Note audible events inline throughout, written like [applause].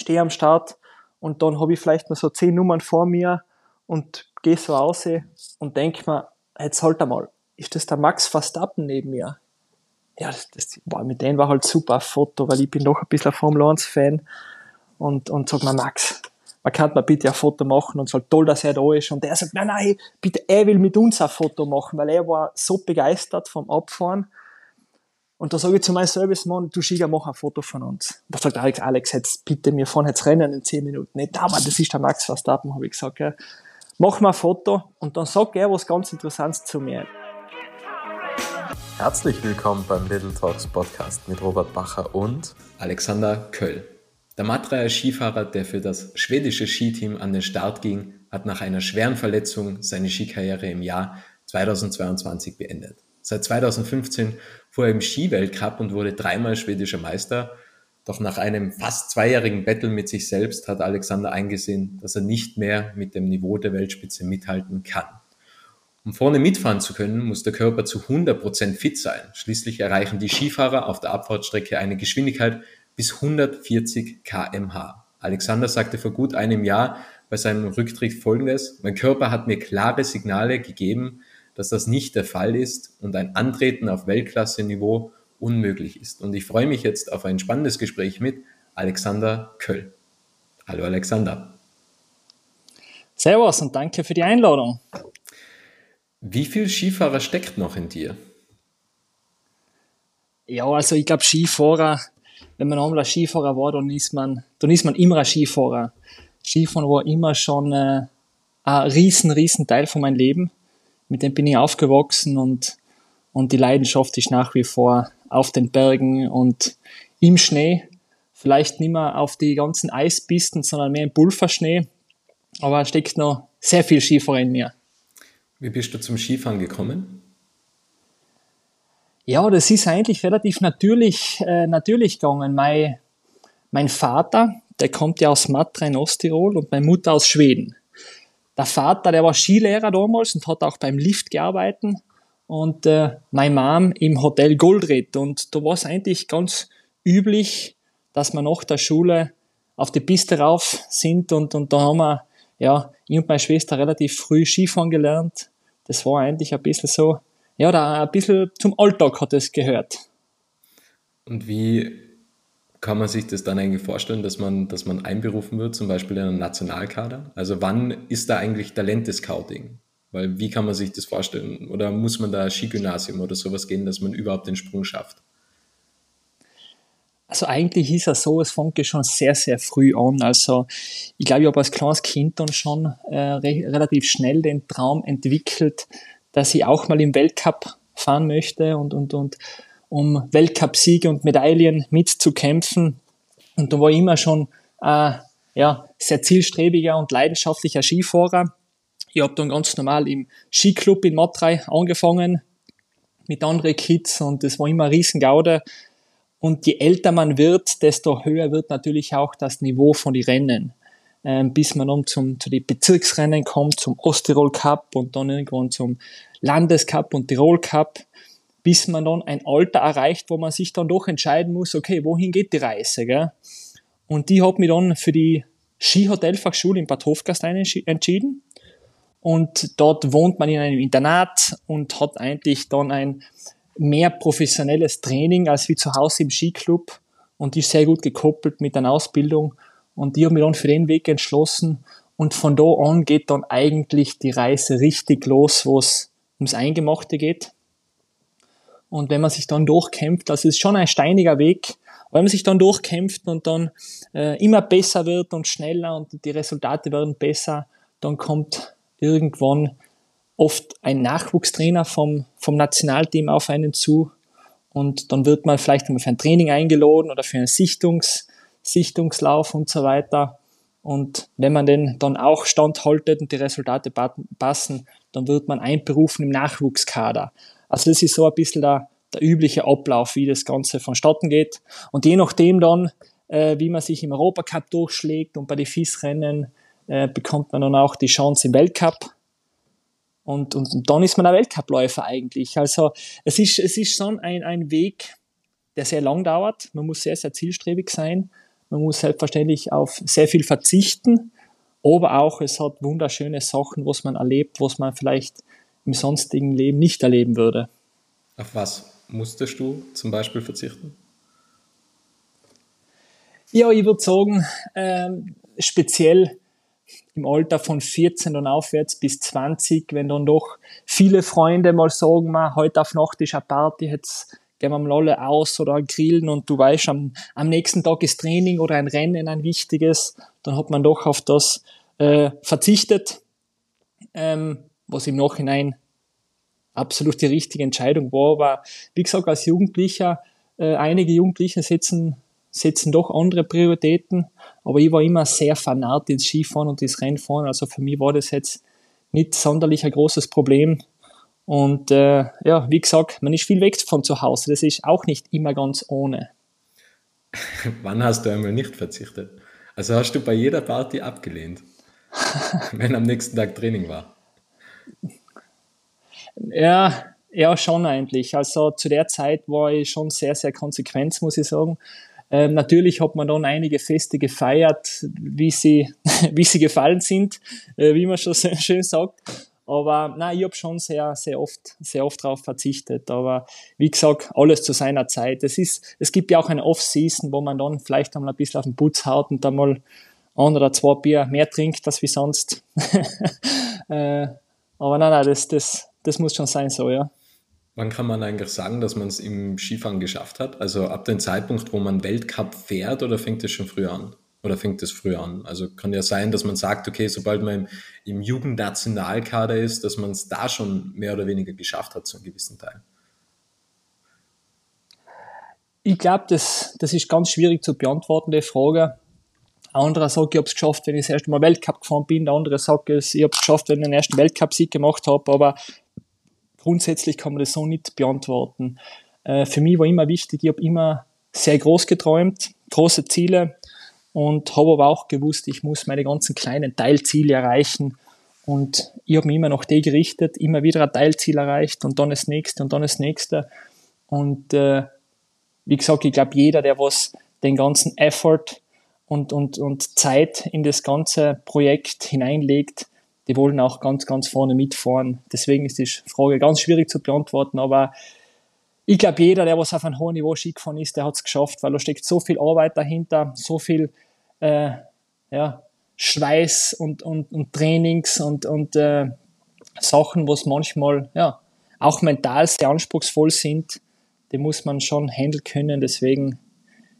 stehe am Start und dann habe ich vielleicht noch so zehn Nummern vor mir und gehe so raus und denke mir, jetzt halt einmal, ist das der Max Verstappen neben mir? Ja, das, das, boah, mit dem war halt super ein Foto, weil ich bin doch ein bisschen ein Formel 1 Fan und, und sag mir, Max, man kann mal bitte ein Foto machen und es halt toll, dass er da ist. Und er sagt, nein, nein, bitte, er will mit uns ein Foto machen, weil er war so begeistert vom Abfahren. Und da sage ich zu meinem Servicemann, du Schiger, mach ein Foto von uns. Und da sagt Alex, Alex, jetzt bitte, wir fahren jetzt rennen in zehn Minuten. Nicht, aber das ist der Max Verstappen, habe ich gesagt. Ja. Mach mal ein Foto und dann sagt er was ganz Interessantes zu mir. Herzlich willkommen beim Little Talks Podcast mit Robert Bacher und Alexander Köll. Der Matraer Skifahrer, der für das schwedische Skiteam an den Start ging, hat nach einer schweren Verletzung seine Skikarriere im Jahr 2022 beendet. Seit 2015 fuhr er im Skiweltcup und wurde dreimal schwedischer Meister. Doch nach einem fast zweijährigen Battle mit sich selbst hat Alexander eingesehen, dass er nicht mehr mit dem Niveau der Weltspitze mithalten kann. Um vorne mitfahren zu können, muss der Körper zu 100% fit sein. Schließlich erreichen die Skifahrer auf der Abfahrtstrecke eine Geschwindigkeit bis 140 kmh. Alexander sagte vor gut einem Jahr bei seinem Rücktritt folgendes, mein Körper hat mir klare Signale gegeben, dass das nicht der Fall ist und ein Antreten auf Weltklasse-Niveau unmöglich ist. Und ich freue mich jetzt auf ein spannendes Gespräch mit Alexander Köll. Hallo Alexander. Servus und danke für die Einladung. Wie viel Skifahrer steckt noch in dir? Ja, also ich glaube Skifahrer, wenn man einmal ein Skifahrer war, dann ist man, dann ist man immer ein Skifahrer. Skifahren war immer schon äh, ein riesen, riesen Teil von meinem Leben. Mit dem bin ich aufgewachsen und, und die Leidenschaft ist nach wie vor auf den Bergen und im Schnee. Vielleicht nicht mehr auf die ganzen Eispisten, sondern mehr im Pulverschnee. Aber es steckt noch sehr viel Skifahrer in mir. Wie bist du zum Skifahren gekommen? Ja, das ist eigentlich relativ natürlich, äh, natürlich gegangen. Mein, mein Vater, der kommt ja aus Matra in Osttirol und meine Mutter aus Schweden. Der Vater, der war Skilehrer damals und hat auch beim Lift gearbeitet und äh, meine Mom im Hotel Goldred. Und da war es eigentlich ganz üblich, dass wir nach der Schule auf die Piste rauf sind und, und da haben wir ja, ich und meine Schwester relativ früh Skifahren gelernt. Das war eigentlich ein bisschen so, ja, da ein bisschen zum Alltag hat es gehört. Und wie kann man sich das dann eigentlich vorstellen, dass man, dass man einberufen wird, zum Beispiel in einen Nationalkader? Also wann ist da eigentlich Talente-Scouting? Weil wie kann man sich das vorstellen? Oder muss man da Skigymnasium oder sowas gehen, dass man überhaupt den Sprung schafft? Also eigentlich ist es so, es fängt schon sehr, sehr früh an. Also ich glaube, ich habe als kleines Kind dann schon äh, re relativ schnell den Traum entwickelt, dass ich auch mal im Weltcup fahren möchte und, und, und um Weltcup-Siege und Medaillen mitzukämpfen. Und da war ich immer schon äh, ja, sehr zielstrebiger und leidenschaftlicher Skifahrer. Ich habe dann ganz normal im Skiclub in Matrei angefangen mit anderen Kids und das war immer ein Riesengaude. Und je älter man wird, desto höher wird natürlich auch das Niveau von den Rennen. Ähm, bis man um zum, zu den Bezirksrennen kommt, zum Osttirol Cup und dann irgendwann zum Landescup und Tirol Cup, bis man dann ein Alter erreicht, wo man sich dann doch entscheiden muss, okay, wohin geht die Reise, gell? Und die hat mich dann für die Skihotelfachschule in Bad Hofgastein entschieden. Und dort wohnt man in einem Internat und hat eigentlich dann ein mehr professionelles Training als wie zu Hause im Skiclub und ist sehr gut gekoppelt mit einer Ausbildung und die haben mich dann für den Weg entschlossen und von da an geht dann eigentlich die Reise richtig los, wo es ums Eingemachte geht. Und wenn man sich dann durchkämpft, das ist schon ein steiniger Weg, wenn man sich dann durchkämpft und dann äh, immer besser wird und schneller und die Resultate werden besser, dann kommt irgendwann oft ein Nachwuchstrainer vom, vom Nationalteam auf einen zu und dann wird man vielleicht einmal für ein Training eingeladen oder für einen Sichtungs, Sichtungslauf und so weiter. Und wenn man den dann auch standhaltet und die Resultate passen, dann wird man einberufen im Nachwuchskader. Also das ist so ein bisschen der, der übliche Ablauf, wie das Ganze vonstatten geht. Und je nachdem dann, äh, wie man sich im Europacup durchschlägt und bei den FIS-Rennen, äh, bekommt man dann auch die Chance im Weltcup und, und, und dann ist man ein Weltcupläufer eigentlich. Also es ist, es ist schon ein, ein Weg, der sehr lang dauert. Man muss sehr, sehr zielstrebig sein. Man muss selbstverständlich auf sehr viel verzichten, aber auch es hat wunderschöne Sachen, was man erlebt, was man vielleicht im sonstigen Leben nicht erleben würde. Auf was musstest du zum Beispiel verzichten? Ja, ich würde sagen, ähm, speziell im Alter von 14 und aufwärts bis 20, wenn dann doch viele Freunde mal sagen, man, heute auf Nacht ist eine Party, jetzt gehen wir mal alle aus oder grillen und du weißt, am, am nächsten Tag ist Training oder ein Rennen ein wichtiges, dann hat man doch auf das äh, verzichtet, ähm, was im Nachhinein absolut die richtige Entscheidung war. Aber wie gesagt, als Jugendlicher, äh, einige Jugendliche setzen, setzen doch andere Prioritäten, aber ich war immer sehr fanat ins Skifahren und ins Rennfahren, also für mich war das jetzt nicht sonderlich ein großes Problem. Und äh, ja, wie gesagt, man ist viel weg von zu Hause. Das ist auch nicht immer ganz ohne. [laughs] Wann hast du einmal nicht verzichtet? Also hast du bei jeder Party abgelehnt, [laughs] wenn am nächsten Tag Training war? Ja, ja, schon eigentlich. Also zu der Zeit war ich schon sehr, sehr konsequent, muss ich sagen. Ähm, natürlich hat man dann einige Feste gefeiert, wie sie, [laughs] wie sie gefallen sind, äh, wie man schon so [laughs] schön sagt. Aber nein, ich habe schon sehr, sehr oft, sehr oft darauf verzichtet. Aber wie gesagt, alles zu seiner Zeit. Es ist, es gibt ja auch eine Off-Season, wo man dann vielleicht einmal ein bisschen auf den Putz haut und dann mal ein oder zwei Bier mehr trinkt, als wie sonst. [laughs] äh, aber nein, nein, das, das, das muss schon sein so, ja. Wann kann man eigentlich sagen, dass man es im Skifahren geschafft hat? Also ab dem Zeitpunkt, wo man Weltcup fährt oder fängt es schon früher an? Oder fängt es früher an? Also kann ja sein, dass man sagt, okay, sobald man im, im Jugendnationalkader ist, dass man es da schon mehr oder weniger geschafft hat zu einem gewissen Teil. Ich glaube, das, das ist ganz schwierig zu beantworten, die Frage. Ein anderer sagt, ich habe es geschafft, wenn ich das erste Mal Weltcup gefahren bin. Der andere sagt, ich habe es geschafft, wenn ich den ersten Weltcup-Sieg gemacht habe. Aber grundsätzlich kann man das so nicht beantworten. Äh, für mich war immer wichtig, ich habe immer sehr groß geträumt, große Ziele und habe aber auch gewusst, ich muss meine ganzen kleinen Teilziele erreichen. Und ich habe mich immer nach die gerichtet, immer wieder ein Teilziel erreicht und dann das nächste und dann das nächste. Und äh, wie gesagt, ich glaube, jeder, der was den ganzen Effort und, und, und Zeit in das ganze Projekt hineinlegt, die wollen auch ganz, ganz vorne mitfahren. Deswegen ist die Frage ganz schwierig zu beantworten, aber ich glaube, jeder, der was auf einem hohen Niveau Ski gefahren ist, der hat es geschafft, weil da steckt so viel Arbeit dahinter, so viel äh, ja, Schweiß und, und, und Trainings und, und äh, Sachen, was manchmal ja, auch mental sehr anspruchsvoll sind, die muss man schon handeln können. Deswegen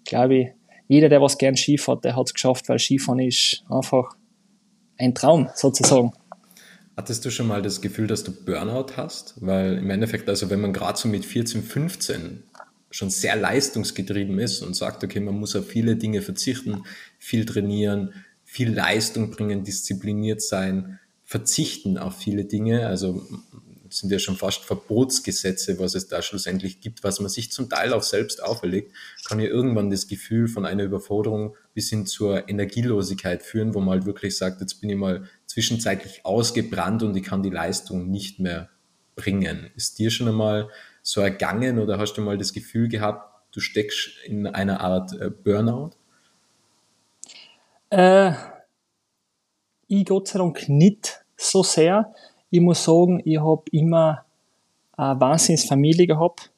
glaube ich, jeder, der was gern Ski fährt, der hat es geschafft, weil Skifahren ist einfach ein Traum sozusagen. Hattest du schon mal das Gefühl, dass du Burnout hast? Weil im Endeffekt, also wenn man gerade so mit 14, 15 schon sehr leistungsgetrieben ist und sagt, okay, man muss auf viele Dinge verzichten, viel trainieren, viel Leistung bringen, diszipliniert sein, verzichten auf viele Dinge. Also sind ja schon fast Verbotsgesetze, was es da schlussendlich gibt, was man sich zum Teil auch selbst auferlegt, kann ja irgendwann das Gefühl von einer Überforderung bis hin zur Energielosigkeit führen, wo man halt wirklich sagt, jetzt bin ich mal zwischenzeitlich ausgebrannt und ich kann die Leistung nicht mehr bringen. Ist dir schon einmal so ergangen oder hast du mal das Gefühl gehabt, du steckst in einer Art äh, Burnout? Äh, ich Gott sei Dank nicht so sehr. Ich muss sagen, ich habe immer eine Wahnsinnsfamilie gehabt,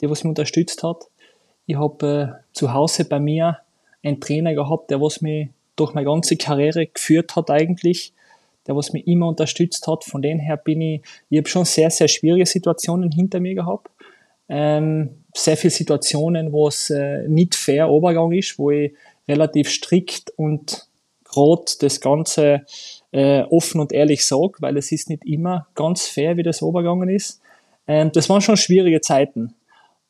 die was mich unterstützt hat. Ich habe äh, zu Hause bei mir einen Trainer gehabt, der was mich durch meine ganze Karriere geführt hat eigentlich, der was mich immer unterstützt hat. Von dem her bin ich, ich habe schon sehr, sehr schwierige Situationen hinter mir gehabt ähm, sehr viele Situationen, wo es äh, nicht fair Obergang ist, wo ich relativ strikt und gerade das Ganze äh, offen und ehrlich sage, weil es ist nicht immer ganz fair, wie das Obergangen ist. Ähm, das waren schon schwierige Zeiten.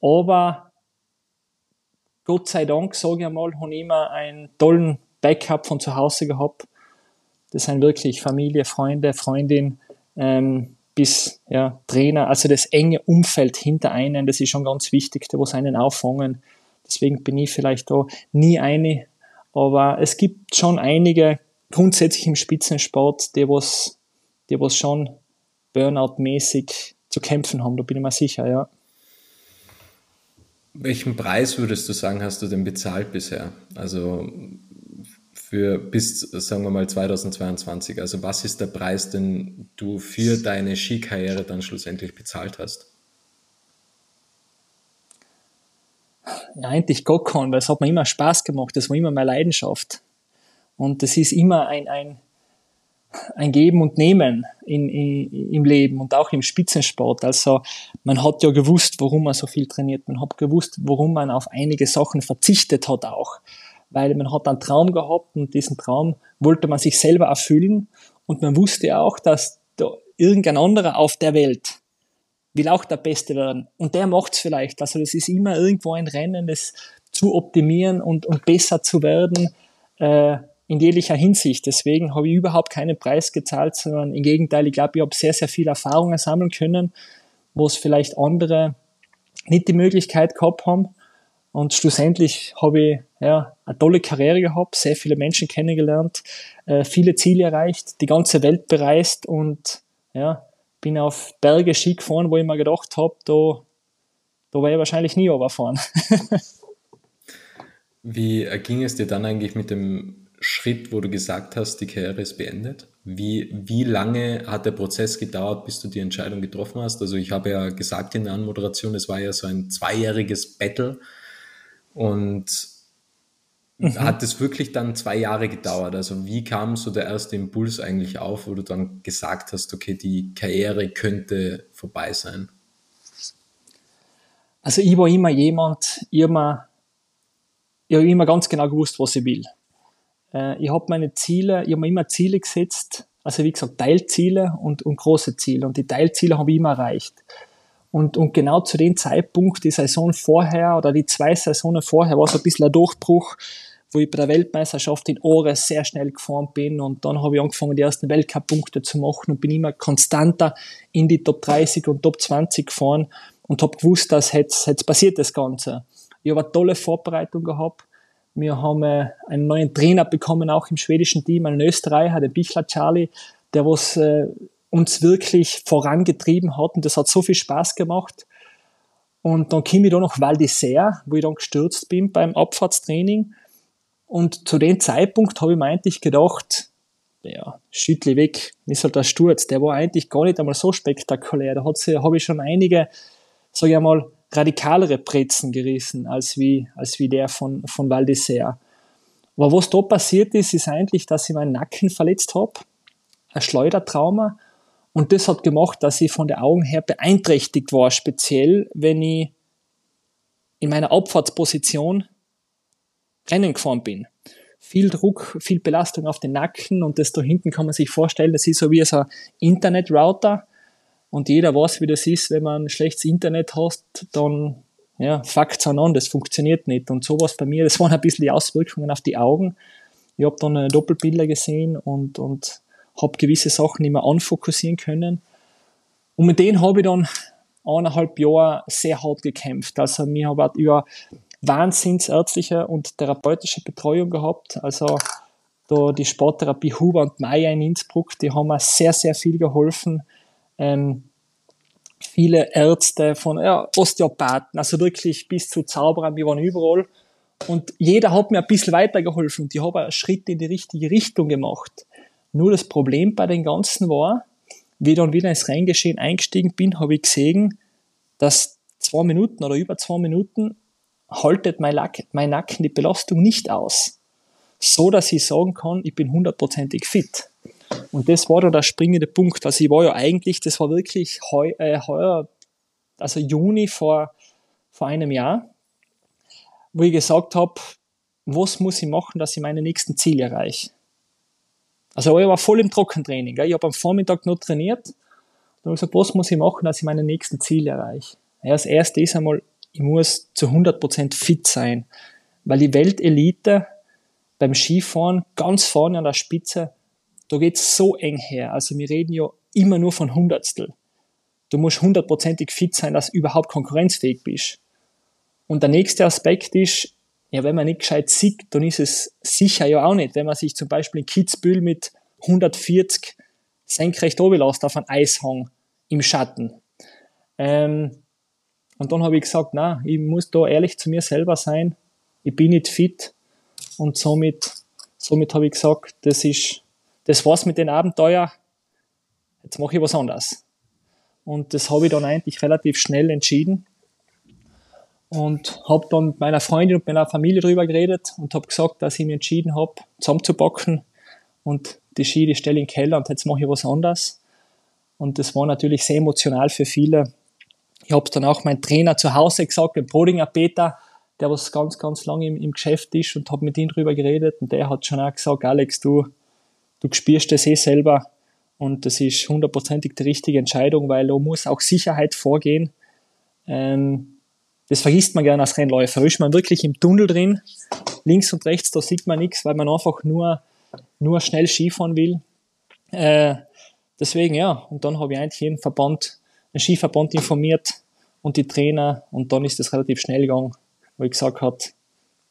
Aber Gott sei Dank, sage ich einmal, habe ich immer einen tollen Backup von zu Hause gehabt. Das sind wirklich Familie, Freunde, Freundin, ähm, bis ja, Trainer, also das enge Umfeld hinter einen, das ist schon ganz wichtig, wo sie einen auffangen. Deswegen bin ich vielleicht da nie eine, aber es gibt schon einige grundsätzlich im Spitzensport, die was, die was schon Burnout-mäßig zu kämpfen haben, da bin ich mir sicher, ja. Welchen Preis würdest du sagen, hast du denn bezahlt bisher? Also für bis, sagen wir mal, 2022. Also was ist der Preis, den du für deine Skikarriere dann schlussendlich bezahlt hast? Ja, eigentlich gar keinen, weil es hat mir immer Spaß gemacht. Das war immer meine Leidenschaft. Und das ist immer ein, ein, ein Geben und Nehmen in, in, im Leben und auch im Spitzensport. Also man hat ja gewusst, warum man so viel trainiert. Man hat gewusst, warum man auf einige Sachen verzichtet hat auch. Weil man hat einen Traum gehabt und diesen Traum wollte man sich selber erfüllen. Und man wusste auch, dass da irgendein anderer auf der Welt will auch der Beste werden. Und der macht's vielleicht. Also das ist immer irgendwo ein Rennen, das zu optimieren und, und besser zu werden. Äh, in jeglicher Hinsicht. Deswegen habe ich überhaupt keinen Preis gezahlt, sondern im Gegenteil, ich glaube, ich habe sehr, sehr viel Erfahrungen sammeln können, wo es vielleicht andere nicht die Möglichkeit gehabt haben. Und schlussendlich habe ich ja, eine tolle Karriere gehabt, sehr viele Menschen kennengelernt, äh, viele Ziele erreicht, die ganze Welt bereist und ja, bin auf Berge Ski gefahren, wo ich mir gedacht habe, da, da werde ich wahrscheinlich nie runterfahren. [laughs] Wie ging es dir dann eigentlich mit dem Schritt, wo du gesagt hast, die Karriere ist beendet? Wie, wie lange hat der Prozess gedauert, bis du die Entscheidung getroffen hast? Also ich habe ja gesagt in der Anmoderation, es war ja so ein zweijähriges Battle und mhm. hat es wirklich dann zwei Jahre gedauert? Also wie kam so der erste Impuls eigentlich auf, wo du dann gesagt hast, okay, die Karriere könnte vorbei sein? Also ich war immer jemand, ich habe immer ganz genau gewusst, was ich will. Äh, ich habe meine Ziele, ich habe mir immer Ziele gesetzt, also wie gesagt, Teilziele und, und große Ziele. Und die Teilziele habe ich immer erreicht. Und, und genau zu dem Zeitpunkt, die Saison vorher oder die zwei Saisonen vorher, war so ein bisschen ein Durchbruch, wo ich bei der Weltmeisterschaft in Ores sehr schnell gefahren bin und dann habe ich angefangen, die ersten Weltcup-Punkte zu machen und bin immer konstanter in die Top 30 und Top 20 gefahren und habe gewusst, dass jetzt, jetzt passiert das Ganze. Ich habe eine tolle Vorbereitung gehabt, wir haben äh, einen neuen Trainer bekommen, auch im schwedischen Team, einen Österreicher, den Bichler Charlie, der was äh, uns wirklich vorangetrieben hat und das hat so viel Spaß gemacht. Und dann kam ich da noch Val d'Isère, wo ich dann gestürzt bin beim Abfahrtstraining. Und zu dem Zeitpunkt habe ich mir eigentlich gedacht, ja, schüttle weg, ist halt der Sturz. Der war eigentlich gar nicht einmal so spektakulär. Da habe ich schon einige, sage ich einmal, radikalere Brezen gerissen als wie, als wie der von, von Val d'Isère. Aber was da passiert ist, ist eigentlich, dass ich meinen Nacken verletzt habe, ein Schleudertrauma, und das hat gemacht, dass ich von der Augen her beeinträchtigt war, speziell wenn ich in meiner Abfahrtsposition Rennen gefahren bin. Viel Druck, viel Belastung auf den Nacken und das da hinten kann man sich vorstellen, das ist so wie so ein Internet-Router, und jeder weiß, wie das ist, wenn man ein schlechtes Internet hat, dann ja, fuckt's an, das funktioniert nicht. Und sowas bei mir, das waren ein bisschen die Auswirkungen auf die Augen. Ich habe dann Doppelbilder gesehen und, und habe gewisse Sachen nicht mehr anfokussieren können. Und mit denen habe ich dann eineinhalb Jahre sehr hart gekämpft. Also mir habe über wahnsinnsärztliche und therapeutische Betreuung gehabt. Also da die Sporttherapie Huber und Meier in Innsbruck, die haben mir sehr, sehr viel geholfen ähm, viele Ärzte, von ja, Osteopathen, also wirklich bis zu Zauberern, wir waren überall. Und jeder hat mir ein bisschen weitergeholfen und ich habe einen Schritt in die richtige Richtung gemacht. Nur das Problem bei den Ganzen war, wie ich dann wieder ins Reingeschehen eingestiegen bin, habe ich gesehen, dass zwei Minuten oder über zwei Minuten haltet mein, Lack, mein Nacken die Belastung nicht aus. So, dass ich sagen kann, ich bin hundertprozentig fit. Und das war dann der springende Punkt. Also ich war ja eigentlich, das war wirklich heu, äh, heuer, also Juni vor, vor einem Jahr, wo ich gesagt habe, was muss ich machen, dass ich meine nächsten Ziele erreiche. Also ich war voll im Trockentraining. Gell? Ich habe am Vormittag nur trainiert. Und habe gesagt, was muss ich machen, dass ich meine nächsten Ziele erreiche. Ja, das erste ist einmal, ich muss zu 100% fit sein. Weil die Weltelite beim Skifahren ganz vorne an der Spitze da geht's so eng her. Also wir reden ja immer nur von Hundertstel. Du musst hundertprozentig fit sein, dass du überhaupt konkurrenzfähig bist. Und der nächste Aspekt ist, ja, wenn man nicht gescheit sieht, dann ist es sicher ja auch nicht, wenn man sich zum Beispiel in Kitzbühel mit 140 senkrecht lässt auf einem Eishang im Schatten. Ähm, Und dann habe ich gesagt, na, ich muss da ehrlich zu mir selber sein. Ich bin nicht fit. Und somit, somit habe ich gesagt, das ist, das war's mit den Abenteuer. Jetzt mache ich was anderes. Und das habe ich dann eigentlich relativ schnell entschieden. Und habe dann mit meiner Freundin und meiner Familie darüber geredet und habe gesagt, dass ich mich entschieden habe, zusammenzupacken und die Ski, die stelle in den Keller und jetzt mache ich was anderes. Und das war natürlich sehr emotional für viele. Ich habe dann auch meinen Trainer zu Hause gesagt, den Brodinger Peter, der was ganz, ganz lange im, im Geschäft ist und habe mit ihm drüber geredet und der hat schon auch gesagt, Alex, du, du spürst das eh selber und das ist hundertprozentig die richtige Entscheidung, weil da muss auch Sicherheit vorgehen. Ähm, das vergisst man gerne als Rennläufer. Ist man wirklich im Tunnel drin, links und rechts, da sieht man nichts, weil man einfach nur, nur schnell Skifahren will. Äh, deswegen, ja, und dann habe ich eigentlich jeden Verband, einen Skiverband informiert und die Trainer und dann ist das relativ schnell gegangen, wo ich gesagt habe,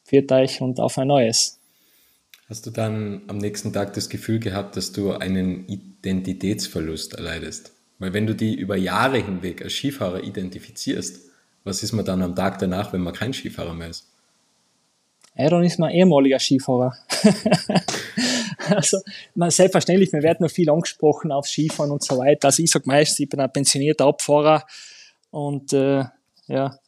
viert euch und auf ein neues. Hast du dann am nächsten Tag das Gefühl gehabt, dass du einen Identitätsverlust erleidest? Weil wenn du die über Jahre hinweg als Skifahrer identifizierst, was ist man dann am Tag danach, wenn man kein Skifahrer mehr ist? Ja, dann ist man ehemaliger Skifahrer. [laughs] also, man, selbstverständlich, mir wird noch viel angesprochen auf Skifahren und so weiter. Also ich sage meistens, ich bin ein pensionierter Abfahrer und äh, ja,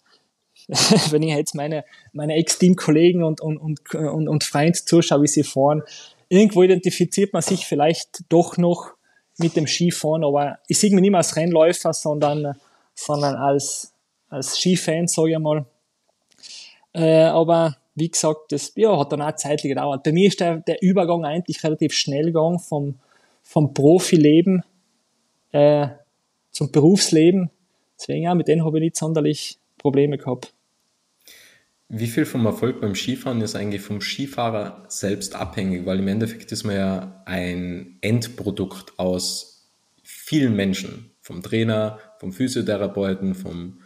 [laughs] wenn ich jetzt meine, meine Ex-Team-Kollegen und, und, und, und, und Freunde zuschaue, wie sie fahren, irgendwo identifiziert man sich vielleicht doch noch mit dem Skifahren, aber ich sehe mich nicht mehr als Rennläufer, sondern, sondern als, als Skifan, sage ich mal. Äh, aber wie gesagt, das ja, hat dann auch zeitlich gedauert. Bei mir ist der, der Übergang eigentlich relativ schnell gegangen vom, vom Profileben äh, zum Berufsleben. Deswegen ja, mit denen habe ich nicht sonderlich Probleme gehabt. Wie viel vom Erfolg beim Skifahren ist eigentlich vom Skifahrer selbst abhängig? Weil im Endeffekt ist man ja ein Endprodukt aus vielen Menschen. Vom Trainer, vom Physiotherapeuten, vom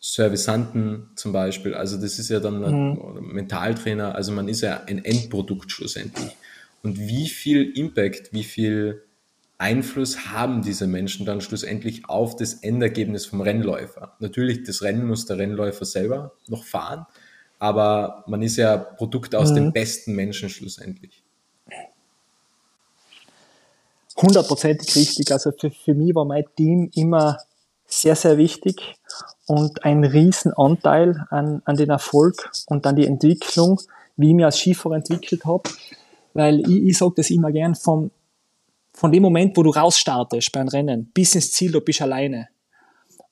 Servisanten zum Beispiel. Also das ist ja dann ein mhm. Mentaltrainer. Also man ist ja ein Endprodukt schlussendlich. Und wie viel Impact, wie viel Einfluss haben diese Menschen dann schlussendlich auf das Endergebnis vom Rennläufer? Natürlich, das Rennen muss der Rennläufer selber noch fahren, aber man ist ja Produkt aus mhm. den besten Menschen schlussendlich. Hundertprozentig richtig. Also für, für mich war mein Team immer sehr, sehr wichtig und ein Riesenanteil an, an den Erfolg und an die Entwicklung, wie ich mich als Skifahrer entwickelt habe. Weil ich, ich sage das immer gern, vom, von dem Moment, wo du rausstartest beim Rennen, bis ins Ziel, du bist alleine.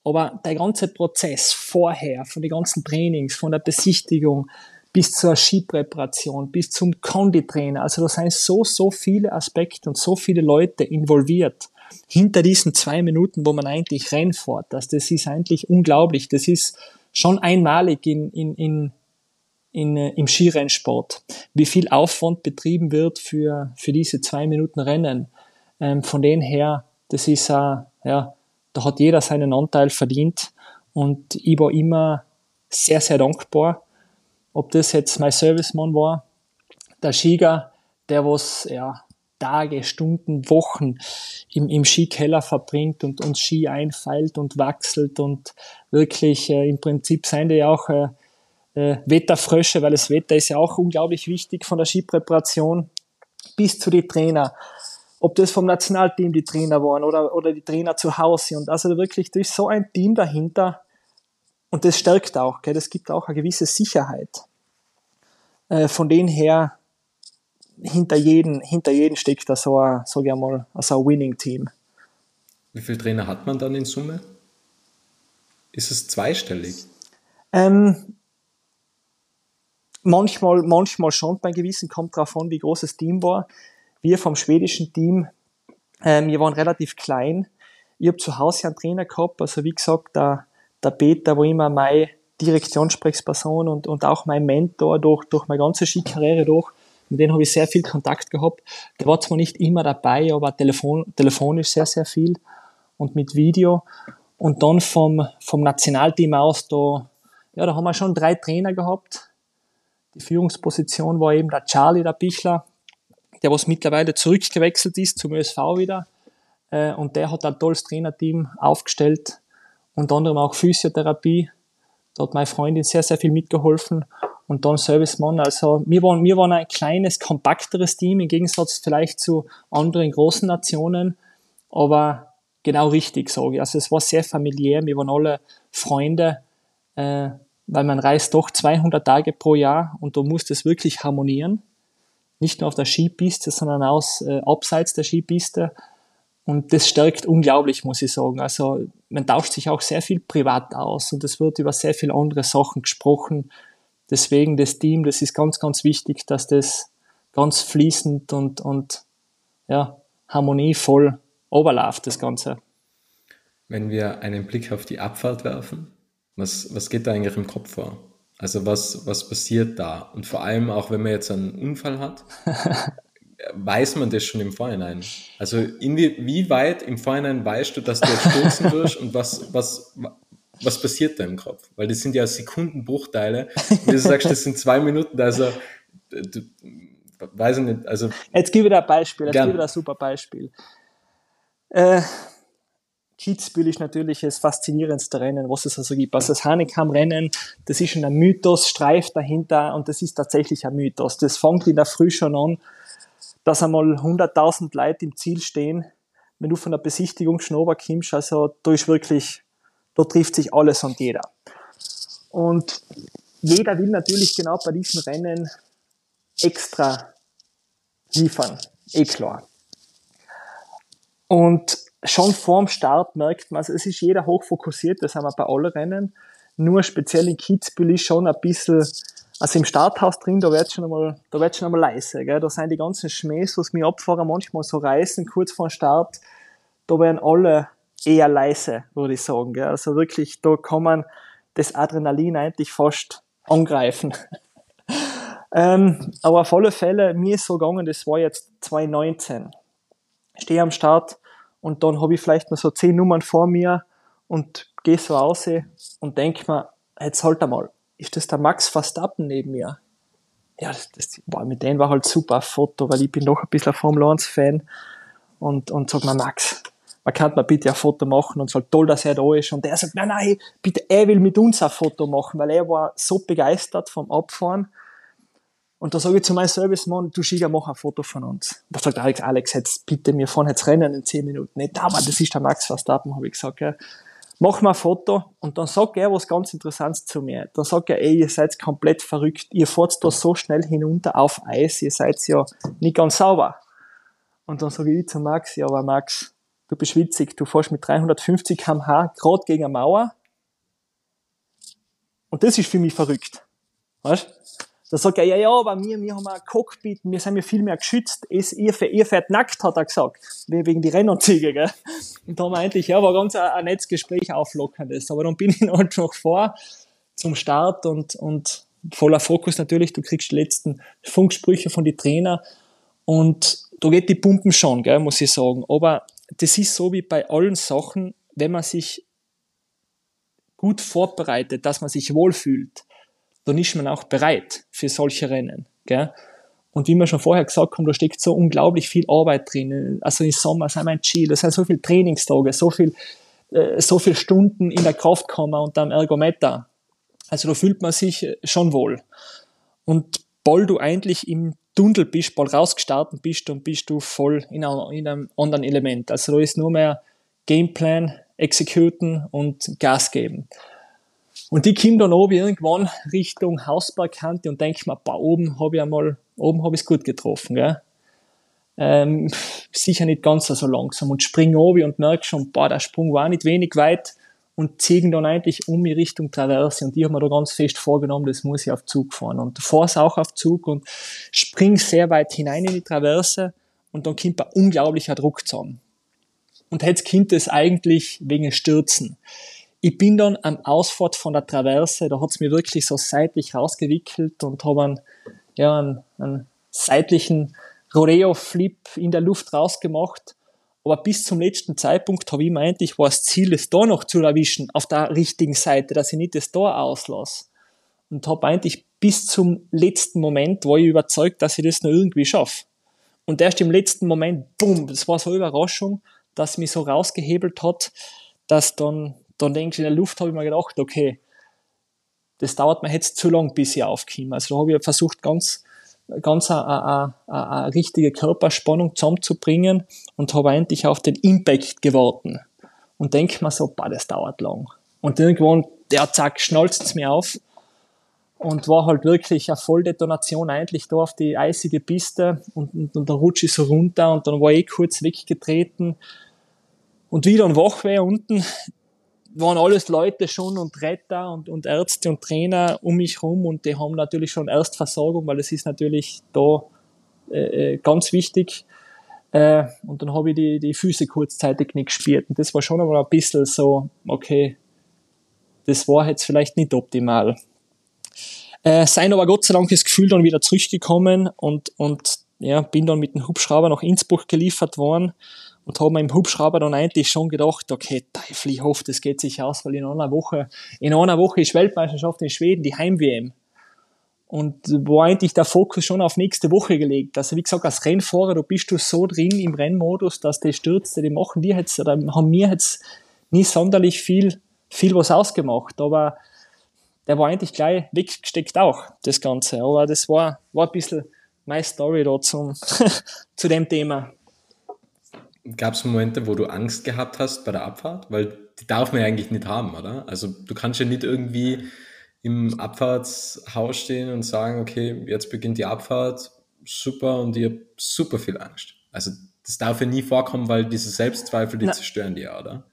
Aber der ganze Prozess vorher, von den ganzen Trainings, von der Besichtigung bis zur Skipräparation, bis zum Konditrainer, also da sind so, so viele Aspekte und so viele Leute involviert hinter diesen zwei Minuten, wo man eigentlich reinfährt. Das, das ist eigentlich unglaublich. Das ist schon einmalig in, in, in, in, äh, im Skirennsport, wie viel Aufwand betrieben wird für, für diese zwei Minuten Rennen. Ähm, von denen her, das ist, äh, ja, da hat jeder seinen Anteil verdient und ich war immer sehr, sehr dankbar. Ob das jetzt mein Servicemann war, der Schieger, der was, ja, Tage, Stunden, Wochen im, im Skikeller verbringt und uns Ski einfeilt und wechselt und wirklich äh, im Prinzip seien die auch äh, äh, Wetterfrösche, weil das Wetter ist ja auch unglaublich wichtig von der Skipräparation bis zu die Trainer ob das vom Nationalteam die Trainer waren oder, oder die Trainer zu Hause. Und also wirklich, da ist so ein Team dahinter und das stärkt auch, gell? das gibt auch eine gewisse Sicherheit. Äh, von denen her, hinter jedem, hinter jedem steckt da so ein, sag ich mal, so ein Winning-Team. Wie viele Trainer hat man dann in Summe? Ist es zweistellig? Ähm, manchmal, manchmal schon bei gewissen, kommt drauf an, wie groß das Team war wir vom schwedischen Team, ähm, wir waren relativ klein. Ich habe zu Hause einen Trainer gehabt, also wie gesagt, der, der Peter war immer meine Direktionssprechperson und, und auch mein Mentor durch, durch meine ganze Skikarriere durch. Mit dem habe ich sehr viel Kontakt gehabt. Der war zwar nicht immer dabei, aber telefon, telefonisch sehr, sehr viel und mit Video. Und dann vom, vom Nationalteam aus, da, ja, da haben wir schon drei Trainer gehabt. Die Führungsposition war eben der Charlie, der Bichler, der was mittlerweile zurückgewechselt ist zum ÖSV wieder. Äh, und der hat ein tolles Trainerteam aufgestellt, unter anderem auch Physiotherapie. Da hat meine Freundin sehr, sehr viel mitgeholfen und dann Servicemann. Also wir waren, wir waren ein kleines, kompakteres Team im Gegensatz vielleicht zu anderen großen Nationen, aber genau richtig, sage ich. Also es war sehr familiär, wir waren alle Freunde, äh, weil man reist doch 200 Tage pro Jahr und da muss das wirklich harmonieren. Nicht nur auf der Skipiste, sondern auch äh, abseits der Skipiste. Und das stärkt unglaublich, muss ich sagen. Also man tauscht sich auch sehr viel privat aus und es wird über sehr viele andere Sachen gesprochen. Deswegen das Team, das ist ganz, ganz wichtig, dass das ganz fließend und, und ja, harmonievoll oberläuft, das Ganze. Wenn wir einen Blick auf die Abfahrt werfen, was, was geht da eigentlich im Kopf vor? Also was, was passiert da? Und vor allem auch, wenn man jetzt einen Unfall hat, [laughs] weiß man das schon im Vorhinein? Also wie weit im Vorhinein weißt du, dass du jetzt stürzen [laughs] wirst und was, was, was passiert da im Kopf? Weil das sind ja Sekundenbruchteile. Wie du sagst, das sind zwei Minuten, also du, weiß ich nicht. Also, jetzt gebe ich dir ein Beispiel, jetzt gebe ich dir ein super Beispiel. Äh, Kitzbühel ist natürlich das faszinierendste Rennen, was es also gibt. Also das Hanekam-Rennen, das ist schon ein Mythos, streift dahinter und das ist tatsächlich ein Mythos. Das fängt in der Früh schon an, dass einmal 100.000 Leute im Ziel stehen, wenn du von der Besichtigung Schnober kommst, also da ist wirklich, da trifft sich alles und jeder. Und jeder will natürlich genau bei diesen Rennen extra liefern, eh klar. Und schon vorm Start merkt man, also es ist jeder hochfokussiert, das haben wir bei allen Rennen, nur speziell in Kitzbühel ist schon ein bisschen also im Starthaus drin, da wird schon einmal, da wird schon einmal leise, gell? Da sind die ganzen Schmähs, was mir abfahren, manchmal so reißen, kurz vor dem Start. Da werden alle eher leise, würde ich sagen, gell? Also wirklich, da kann man das Adrenalin eigentlich fast angreifen. [laughs] ähm, aber auf alle Fälle, mir ist so gegangen, das war jetzt 2019. Ich stehe am Start und dann habe ich vielleicht noch so zehn Nummern vor mir und gehe so raus und denke mir, jetzt halt einmal, ist das der Max Verstappen neben mir. Ja, das, das war, mit dem war halt super Foto, weil ich bin doch ein bisschen ein Formel 1 Fan und, und sag mir, Max, man kann mal bitte ein Foto machen und es halt toll, dass er da ist. Und er sagt, nein, nein, bitte, er will mit uns ein Foto machen, weil er war so begeistert vom Abfahren. Und da sage ich zu meinem Servicemann, du Schiger, mach ein Foto von uns. Da sagt Alex, Alex, jetzt bitte, wir fahren jetzt Rennen in 10 Minuten. Nicht, aber das ist der Max Verstappen, habe ich gesagt. Ja mach mal ein Foto und dann sagt er was ganz Interessantes zu mir. Dann sagt er, ey, ihr seid komplett verrückt, ihr fahrt da so schnell hinunter auf Eis, ihr seid ja nicht ganz sauber. Und dann sage ich zu Max, ja, aber Max, du bist witzig, du fährst mit 350 kmh gerade gegen eine Mauer. Und das ist für mich verrückt. Weißt? Da sagt er, ja, ja, aber wir, wir haben ein Cockpit, wir sind ja viel mehr geschützt. Es, ihr, ihr fährt nackt, hat er gesagt. Wegen die Rennanzüge, gell. Und da meinte ich, ja, war ganz ein, ein nettes Gespräch auflockerndes. Aber dann bin [laughs] ich halt noch vor zum Start und, und voller Fokus natürlich. Du kriegst die letzten Funksprüche von den Trainer. Und da geht die Pumpen schon, gell, muss ich sagen. Aber das ist so wie bei allen Sachen, wenn man sich gut vorbereitet, dass man sich wohlfühlt, dann ist man auch bereit für solche Rennen. Gell? Und wie wir schon vorher gesagt haben, da steckt so unglaublich viel Arbeit drin. Also im Sommer sind wir in Chile, das sind so viele Trainingstage, so viel, äh, so viele Stunden in der Kraftkammer und am Ergometer. Also da fühlt man sich schon wohl. Und bald du eigentlich im Tunnel bist, bald rausgestartet bist, dann bist du voll in einem anderen Element. Also da ist nur mehr Gameplan, executen und Gas geben. Und ich komme dann oben irgendwann Richtung Hausbergkante und denke mir, boah, oben habe ich einmal, oben habe ich es gut getroffen, gell? Ähm, sicher nicht ganz so langsam und springe oben und merke schon, boah, der Sprung war nicht wenig weit und ziehen dann eigentlich um in Richtung Traverse und ich habe mir da ganz fest vorgenommen, das muss ich auf Zug fahren und fahre es auch auf Zug und spring sehr weit hinein in die Traverse und dann kommt ein unglaublicher Druck zusammen. Und jetzt kommt es eigentlich wegen Stürzen ich bin dann am Ausfahrt von der Traverse, da hat's mir wirklich so seitlich rausgewickelt und habe einen, ja, einen, einen seitlichen Rodeo-Flip in der Luft rausgemacht. Aber bis zum letzten Zeitpunkt habe ich meint, ich war das Ziel, es da noch zu erwischen, auf der richtigen Seite, dass ich nicht das da auslasse. Und habe eigentlich bis zum letzten Moment war ich überzeugt, dass ich das noch irgendwie schaffe. Und erst im letzten Moment, bumm, das war so eine Überraschung, dass mich so rausgehebelt hat, dass dann dann denkst du, in der Luft habe ich mir gedacht, okay, das dauert mir jetzt zu lang, bis ich aufkomme. Also da habe ich versucht, ganz, ganz eine, eine, eine richtige Körperspannung zusammenzubringen und habe eigentlich auf den Impact gewartet. Und denke mir so, bah, das dauert lang. Und irgendwann, der zack, schnalzt es mir auf und war halt wirklich eine Volldetonation eigentlich da auf die eisige Piste und, und, und dann rutsche ich so runter und dann war ich kurz weggetreten und wieder ein wach wäre unten, waren alles Leute schon und Retter und, und Ärzte und Trainer um mich rum und die haben natürlich schon Erstversorgung, weil es ist natürlich da äh, äh, ganz wichtig. Äh, und dann habe ich die, die Füße kurzzeitig nicht gespürt. Und das war schon einmal ein bisschen so, okay, das war jetzt vielleicht nicht optimal. Äh, sein aber Gott sei Dank das Gefühl dann wieder zurückgekommen und, und ja, bin dann mit dem Hubschrauber nach Innsbruck geliefert worden und habe mir im Hubschrauber dann eigentlich schon gedacht, okay, Teufel, ich hoffe, das geht sich aus, weil in einer Woche, in einer Woche ist Weltmeisterschaft in Schweden, die Heim-WM. Und war eigentlich der Fokus schon auf nächste Woche gelegt. Also wie gesagt, als Rennfahrer, da bist du so drin im Rennmodus, dass die Stürze, die machen dir jetzt, oder haben mir jetzt nie sonderlich viel, viel was ausgemacht. Aber der war eigentlich gleich weggesteckt auch, das Ganze. Aber das war, war ein bisschen meine Story da zum, [laughs] zu dem Thema. Gab es Momente, wo du Angst gehabt hast bei der Abfahrt? Weil die darf man ja eigentlich nicht haben, oder? Also du kannst ja nicht irgendwie im Abfahrtshaus stehen und sagen, okay, jetzt beginnt die Abfahrt, super und ich habe super viel Angst. Also das darf ja nie vorkommen, weil diese Selbstzweifel, die Na. zerstören die ja, oder?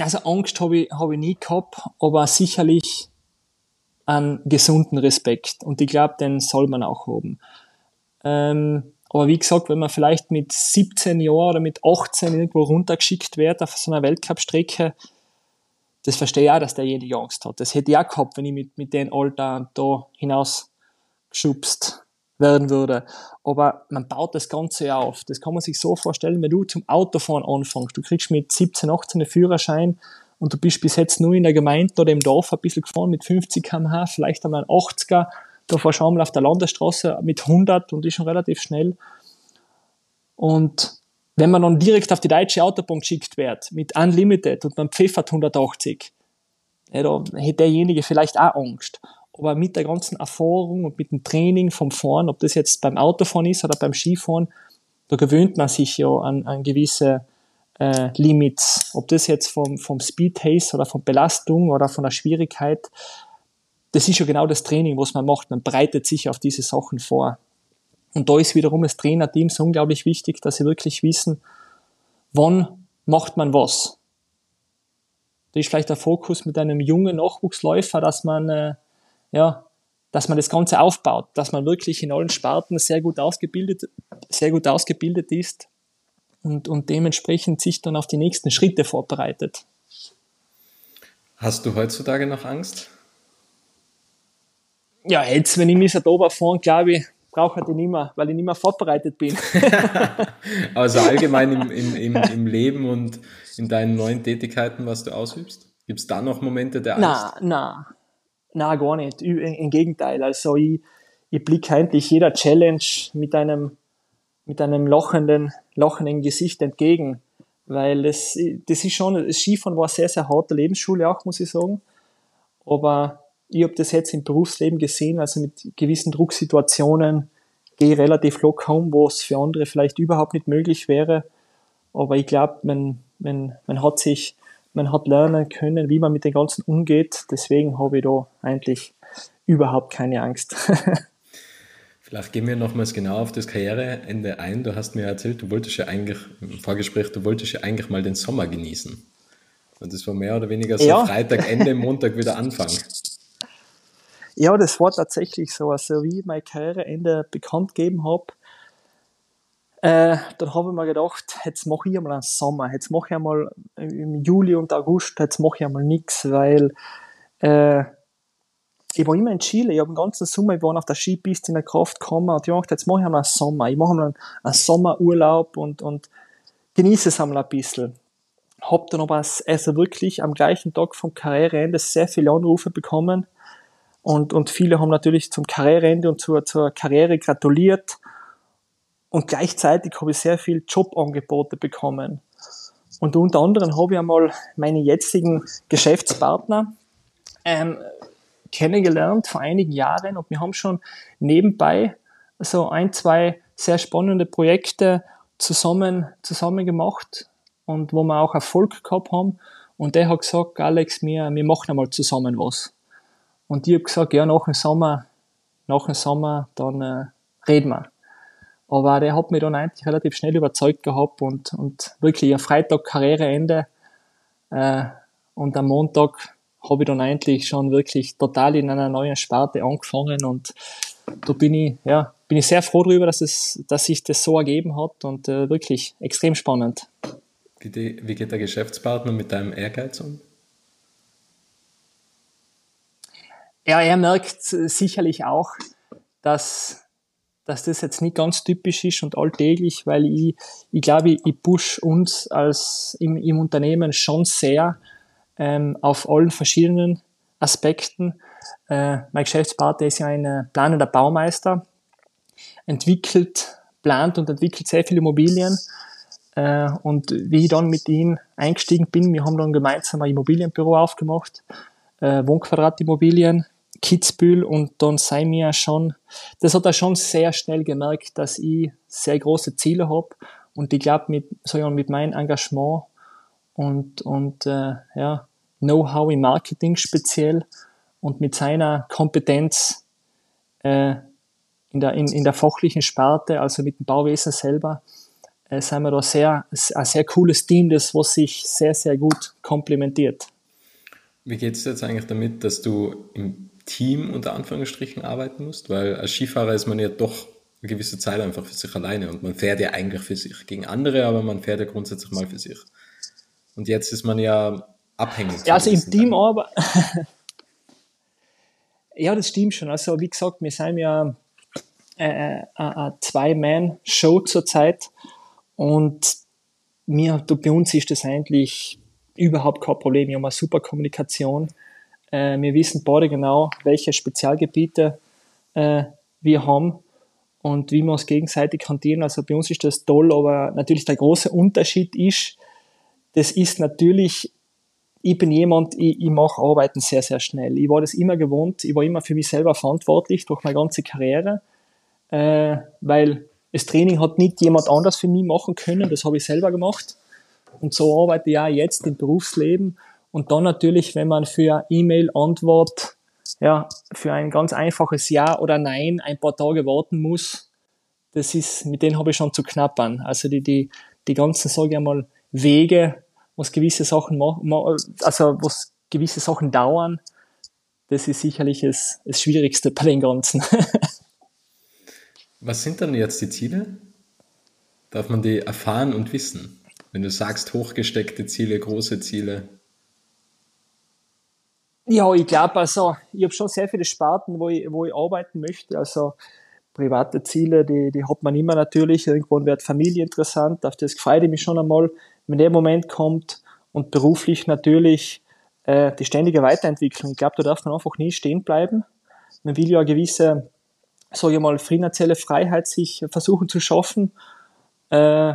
Also Angst habe ich, hab ich nie gehabt, aber sicherlich einen gesunden Respekt. Und ich glaube, den soll man auch haben. Ähm, aber wie gesagt, wenn man vielleicht mit 17 Jahren oder mit 18 irgendwo runtergeschickt wird auf so einer Weltcup-Strecke, das verstehe ich auch, dass derjenige Angst hat. Das hätte ich auch gehabt, wenn ich mit, mit den Alter da hinaus geschubst werden würde. Aber man baut das Ganze ja auf. Das kann man sich so vorstellen, wenn du zum Autofahren anfängst. Du kriegst mit 17, 18 einen Führerschein und du bist bis jetzt nur in der Gemeinde oder im Dorf ein bisschen gefahren mit 50 km/h, vielleicht einmal ein 80er. Da fahrst du einmal auf der Landesstraße mit 100 und ist schon relativ schnell. Und wenn man dann direkt auf die deutsche Autobahn geschickt wird, mit Unlimited und man pfeffert 180, ja, da hätte derjenige vielleicht auch Angst aber mit der ganzen Erfahrung und mit dem Training vom Fahren, ob das jetzt beim Autofahren ist oder beim Skifahren, da gewöhnt man sich ja an, an gewisse äh, Limits. Ob das jetzt vom, vom Speed Haze oder von Belastung oder von der Schwierigkeit, das ist ja genau das Training, was man macht. Man bereitet sich auf diese Sachen vor. Und da ist wiederum das Trainerteam so unglaublich wichtig, dass sie wirklich wissen, wann macht man was. Da ist vielleicht der Fokus mit einem jungen Nachwuchsläufer, dass man äh, ja, dass man das Ganze aufbaut, dass man wirklich in allen Sparten sehr gut ausgebildet, sehr gut ausgebildet ist und, und dementsprechend sich dann auf die nächsten Schritte vorbereitet. Hast du heutzutage noch Angst? Ja, jetzt, wenn ich mich da oben fahren, glaube ich, brauche ich die nicht mehr, weil ich nicht mehr vorbereitet bin. [laughs] [laughs] also allgemein im, im, im, im Leben und in deinen neuen Tätigkeiten, was du ausübst? Gibt es da noch Momente der Angst? Na, na, na, gar nicht. Im Gegenteil. Also ich, ich blicke eigentlich jeder Challenge mit einem, mit einem lachenden, lachenden Gesicht entgegen. Weil das, das ist schon, das Skifahren war sehr, sehr harte Lebensschule auch, muss ich sagen. Aber ich habe das jetzt im Berufsleben gesehen, also mit gewissen Drucksituationen gehe ich relativ locker um, wo es für andere vielleicht überhaupt nicht möglich wäre. Aber ich glaube, man, man, man hat sich man hat lernen können, wie man mit den Ganzen umgeht. Deswegen habe ich da eigentlich überhaupt keine Angst. [laughs] Vielleicht gehen wir nochmals genau auf das Karriereende ein. Du hast mir erzählt, du wolltest ja eigentlich im Vorgespräch, du wolltest ja eigentlich mal den Sommer genießen. Und das war mehr oder weniger so ja. Freitag, Ende, Montag wieder Anfang. [laughs] Ja, das war tatsächlich so. Also wie ich mein Karriereende bekannt gegeben habe, äh, dann habe ich mir gedacht, jetzt mache ich einmal einen Sommer, jetzt mache ich einmal im Juli und August, jetzt mache ich einmal nichts, weil äh, ich war immer in Chile, ich habe den ganzen Sommer, ich war auf der Skipiste in der Kraft gekommen und ich dachte, jetzt mache ich einmal einen Sommer, ich mache einmal einen, einen Sommerurlaub und, und genieße es einmal ein bisschen. Hab dann aber also wirklich am gleichen Tag vom Karriereende sehr viele Anrufe bekommen und, und viele haben natürlich zum Karriereende und zur, zur Karriere gratuliert und gleichzeitig habe ich sehr viel Jobangebote bekommen. Und unter anderem habe ich einmal meine jetzigen Geschäftspartner ähm, kennengelernt vor einigen Jahren und wir haben schon nebenbei so ein, zwei sehr spannende Projekte zusammen, zusammen gemacht und wo wir auch Erfolg gehabt haben. Und der hat gesagt, Alex, wir, wir machen einmal zusammen was. Und ich habe gesagt, ja, nach dem Sommer, nach dem Sommer, dann äh, reden wir. Aber der hat mich dann eigentlich relativ schnell überzeugt gehabt und, und wirklich am Freitag Karriereende äh, und am Montag habe ich dann eigentlich schon wirklich total in einer neuen Sparte angefangen und da bin ich, ja, bin ich sehr froh darüber, dass, es, dass sich das so ergeben hat und äh, wirklich extrem spannend. Wie, die, wie geht der Geschäftspartner mit deinem Ehrgeiz um? Ja, er merkt sicherlich auch, dass, dass das jetzt nicht ganz typisch ist und alltäglich, weil ich, ich glaube, ich push uns als im, im Unternehmen schon sehr ähm, auf allen verschiedenen Aspekten. Äh, mein Geschäftspartner ist ja ein äh, planender Baumeister, entwickelt, plant und entwickelt sehr viele Immobilien. Äh, und wie ich dann mit ihm eingestiegen bin, wir haben dann gemeinsam ein Immobilienbüro aufgemacht, äh, Wohnquadratimmobilien, Kitzbühel und dann sei mir schon, das hat er schon sehr schnell gemerkt, dass ich sehr große Ziele habe und ich glaube mit, mit meinem Engagement und, und äh, ja, Know-how im Marketing speziell und mit seiner Kompetenz äh, in, der, in, in der fachlichen Sparte, also mit dem Bauwesen selber, äh, sind wir da sehr, ein sehr cooles Team, das was sich sehr, sehr gut komplementiert. Wie geht es jetzt eigentlich damit, dass du im Team unter Anführungsstrichen arbeiten musst? Weil als Skifahrer ist man ja doch eine gewisse Zeit einfach für sich alleine und man fährt ja eigentlich für sich gegen andere, aber man fährt ja grundsätzlich mal für sich. Und jetzt ist man ja abhängig. Ja, also im Team aber. [laughs] ja, das stimmt schon. Also wie gesagt, wir sind ja äh, äh eine Zwei-Man-Show zurzeit und mir, bei uns ist das eigentlich überhaupt kein Problem. Wir haben eine super Kommunikation. Äh, wir wissen beide genau, welche Spezialgebiete äh, wir haben und wie wir uns gegenseitig hantieren. Also bei uns ist das toll, aber natürlich der große Unterschied ist, das ist natürlich, ich bin jemand, ich, ich mache Arbeiten sehr, sehr schnell. Ich war das immer gewohnt, ich war immer für mich selber verantwortlich durch meine ganze Karriere, äh, weil das Training hat nicht jemand anders für mich machen können, das habe ich selber gemacht. Und so arbeite ich auch jetzt im Berufsleben. Und dann natürlich, wenn man für E-Mail-Antwort, ja, für ein ganz einfaches Ja oder Nein ein paar Tage warten muss, das ist, mit denen habe ich schon zu knappern. Also die, die, die ganzen, sage ich einmal, Wege, was gewisse Sachen also was gewisse Sachen dauern, das ist sicherlich das, das Schwierigste bei den Ganzen. was sind dann jetzt die Ziele? Darf man die erfahren und wissen? Wenn du sagst, hochgesteckte Ziele, große Ziele. Ja, ich glaube, also, ich habe schon sehr viele Sparten, wo ich, wo ich arbeiten möchte. Also, private Ziele, die, die hat man immer natürlich. Irgendwann wird Familie interessant, auf das freue ich mich schon einmal wenn der Moment kommt und beruflich natürlich äh, die ständige Weiterentwicklung. Ich glaube, da darf man einfach nie stehen bleiben. Man will ja eine gewisse, sage ich mal, finanzielle Freiheit sich versuchen zu schaffen, äh,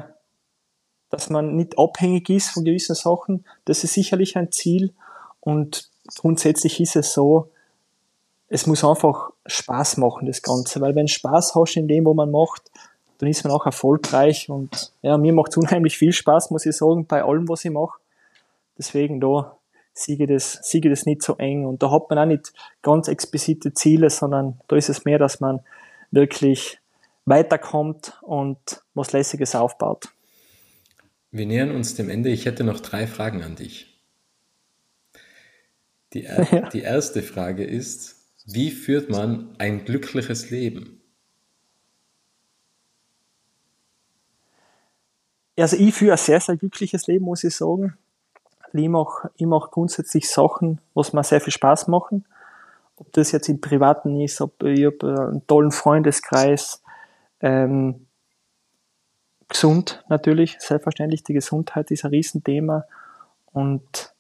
dass man nicht abhängig ist von gewissen Sachen. Das ist sicherlich ein Ziel und grundsätzlich ist es so, es muss einfach Spaß machen, das Ganze, weil wenn Spaß hast in dem, wo man macht, dann ist man auch erfolgreich und ja, mir macht es [laughs] unheimlich viel Spaß, muss ich sagen, bei allem, was ich mache. Deswegen da siege das, siege das nicht so eng und da hat man auch nicht ganz explizite Ziele, sondern da ist es mehr, dass man wirklich weiterkommt und was Lässiges aufbaut. Wir nähern uns dem Ende. Ich hätte noch drei Fragen an dich. Die, [laughs] er die erste Frage ist, wie führt man ein glückliches Leben? Also ich führe ein sehr, sehr glückliches Leben, muss ich sagen. Ich mache, ich mache grundsätzlich Sachen, was mir sehr viel Spaß machen. Ob das jetzt im Privaten ist, ob ich habe einen tollen Freundeskreis, ähm, gesund natürlich, selbstverständlich, die Gesundheit ist ein Riesenthema und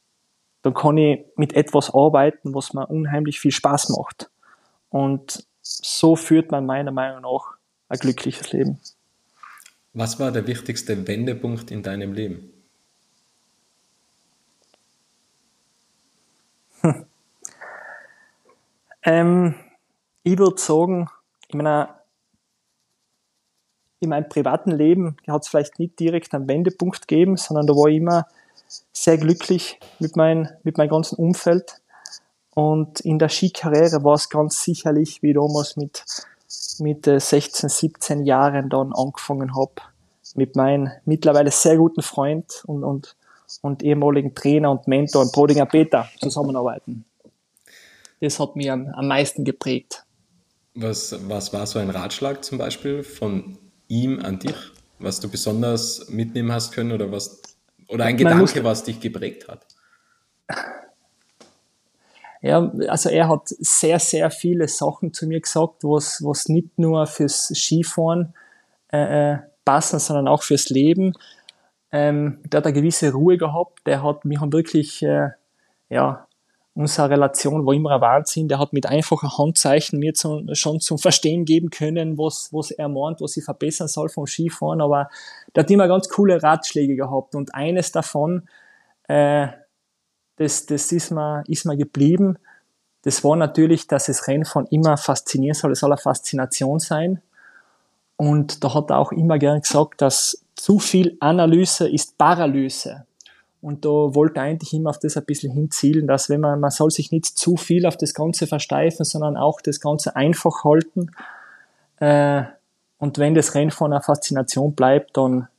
dann kann ich mit etwas arbeiten, was mir unheimlich viel Spaß macht. Und so führt man meiner Meinung nach ein glückliches Leben. Was war der wichtigste Wendepunkt in deinem Leben? Hm. [laughs] Ähm, ich würde sagen, in, meiner, in meinem privaten Leben hat es vielleicht nicht direkt einen Wendepunkt gegeben, sondern da war ich immer sehr glücklich mit, mein, mit meinem ganzen Umfeld. Und in der Skikarriere war es ganz sicherlich, wie ich damals mit, mit 16, äh, 17 Jahren dann angefangen habe, mit meinem mittlerweile sehr guten Freund und, und, und ehemaligen Trainer und Mentor, Brodinger Peter, zusammenarbeiten. Das hat mich am, am meisten geprägt. Was, was war so ein Ratschlag zum Beispiel von ihm an dich, was du besonders mitnehmen hast können oder was oder ein Gedanke, was dich geprägt hat? [laughs] Ja, also er hat sehr, sehr viele Sachen zu mir gesagt, was, was nicht nur fürs Skifahren äh, äh passen, sondern auch fürs Leben. Ähm, der hat eine gewisse Ruhe gehabt, der hat mich wirklich, äh, ja, unsere Relation war immer ein Wahnsinn. Der hat mit einfachen Handzeichen mir zu, schon zum Verstehen geben können, was, was er meint, was ich verbessern soll vom Skifahren. Aber der hat immer ganz coole Ratschläge gehabt. Und eines davon, äh, das, das ist mir, ist geblieben. Das war natürlich, dass das Rennfahren immer faszinieren soll. Es soll eine Faszination sein. Und da hat er auch immer gern gesagt, dass zu viel Analyse ist Paralyse. Und da wollte eigentlich immer auf das ein bisschen hinzielen, dass wenn man, man soll sich nicht zu viel auf das Ganze versteifen, sondern auch das Ganze einfach halten. Äh, und wenn das Rennfahren eine Faszination bleibt, dann,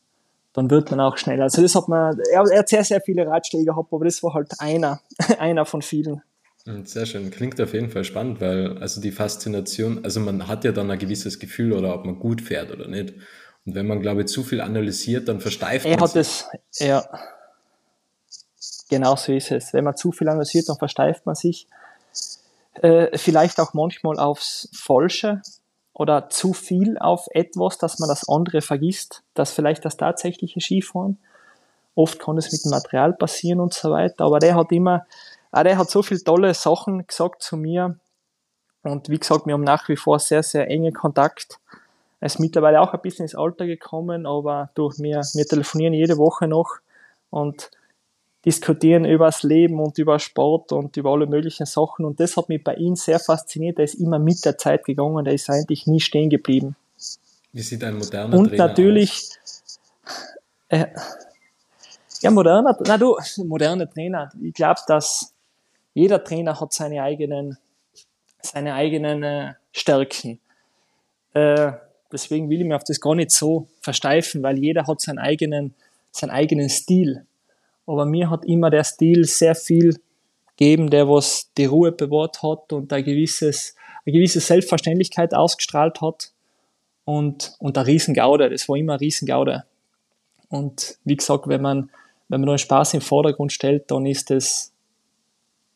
dann wird man auch schneller. Also das hat man, er, er hat sehr, sehr viele Ratschläge gehabt, aber das war halt einer, [laughs] einer von vielen. Sehr schön, klingt auf jeden Fall spannend, weil also die Faszination, also man hat ja dann ein gewisses Gefühl oder ob man gut fährt oder nicht. Und wenn man, glaube ich, zu viel analysiert, dann versteift er man hat sich. Es, ja, Genau so ist es. Wenn man zu viel analysiert, dann versteift man sich. Äh, vielleicht auch manchmal aufs Falsche oder zu viel auf etwas, dass man das andere vergisst, dass vielleicht das tatsächliche Skifahren. Oft kann es mit dem Material passieren und so weiter. Aber der hat immer, ah, der hat so viele tolle Sachen gesagt zu mir. Und wie gesagt, wir haben nach wie vor sehr, sehr enge Kontakt. Er ist mittlerweile auch ein bisschen ins Alter gekommen, aber durch mir, wir telefonieren jede Woche noch. Und diskutieren über das Leben und über Sport und über alle möglichen Sachen. Und das hat mich bei ihm sehr fasziniert. Er ist immer mit der Zeit gegangen, er ist eigentlich nie stehen geblieben. Wie sieht ein moderner und Trainer natürlich? Äh, ja, moderner, na du, moderner Trainer. Ich glaube, dass jeder Trainer hat seine eigenen, seine eigenen äh, Stärken. Äh, deswegen will ich mir auf das gar nicht so versteifen, weil jeder hat seinen eigenen, seinen eigenen Stil aber mir hat immer der Stil sehr viel gegeben, der was die Ruhe bewahrt hat und ein gewisses, eine gewisse Selbstverständlichkeit ausgestrahlt hat und, und ein Riesengaude, das war immer ein Riesengaude. Und wie gesagt, wenn man, wenn man nur Spaß im Vordergrund stellt, dann ist es,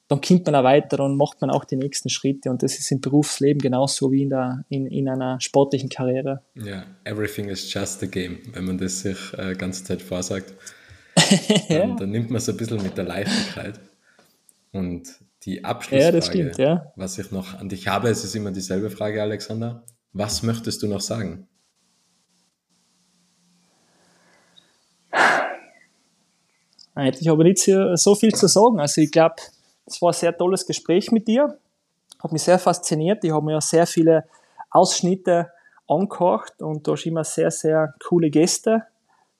dann kommt man auch weiter und macht man auch die nächsten Schritte und das ist im Berufsleben genauso wie in, der, in, in einer sportlichen Karriere. Ja, everything is just a game, wenn man das sich äh, ganze Zeit vorsagt. [laughs] dann, dann, nimmt man es ein bisschen mit der Leichtigkeit. Und die Abschlussfrage, ja, stimmt, ja. was ich noch an dich habe, es ist immer dieselbe Frage, Alexander. Was möchtest du noch sagen? Eigentlich habe ich nicht so viel zu sagen. Also ich glaube, es war ein sehr tolles Gespräch mit dir. Hat mich sehr fasziniert. Ich habe mir sehr viele Ausschnitte angehört und da hast immer sehr, sehr coole Gäste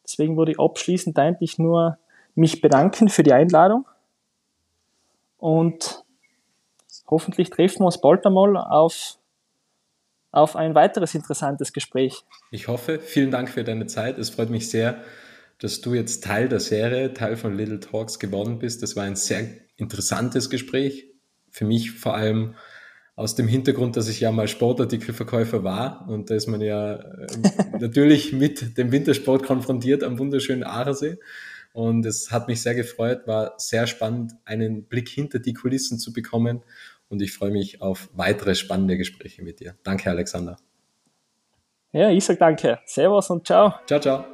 Deswegen würde ich abschließend eigentlich nur mich bedanken für die Einladung und hoffentlich treffen wir uns bald einmal auf, auf ein weiteres interessantes Gespräch. Ich hoffe, vielen Dank für deine Zeit. Es freut mich sehr, dass du jetzt Teil der Serie, Teil von Little Talks geworden bist. Das war ein sehr interessantes Gespräch. Für mich vor allem aus dem Hintergrund, dass ich ja mal Sportartikelverkäufer war und da ist man ja äh, natürlich mit dem Wintersport konfrontiert am wunderschönen Aachensee. Und es hat mich sehr gefreut, war sehr spannend, einen Blick hinter die Kulissen zu bekommen. Und ich freue mich auf weitere spannende Gespräche mit dir. Danke, Alexander. Ja, ich sage danke. Servus und ciao. Ciao, ciao.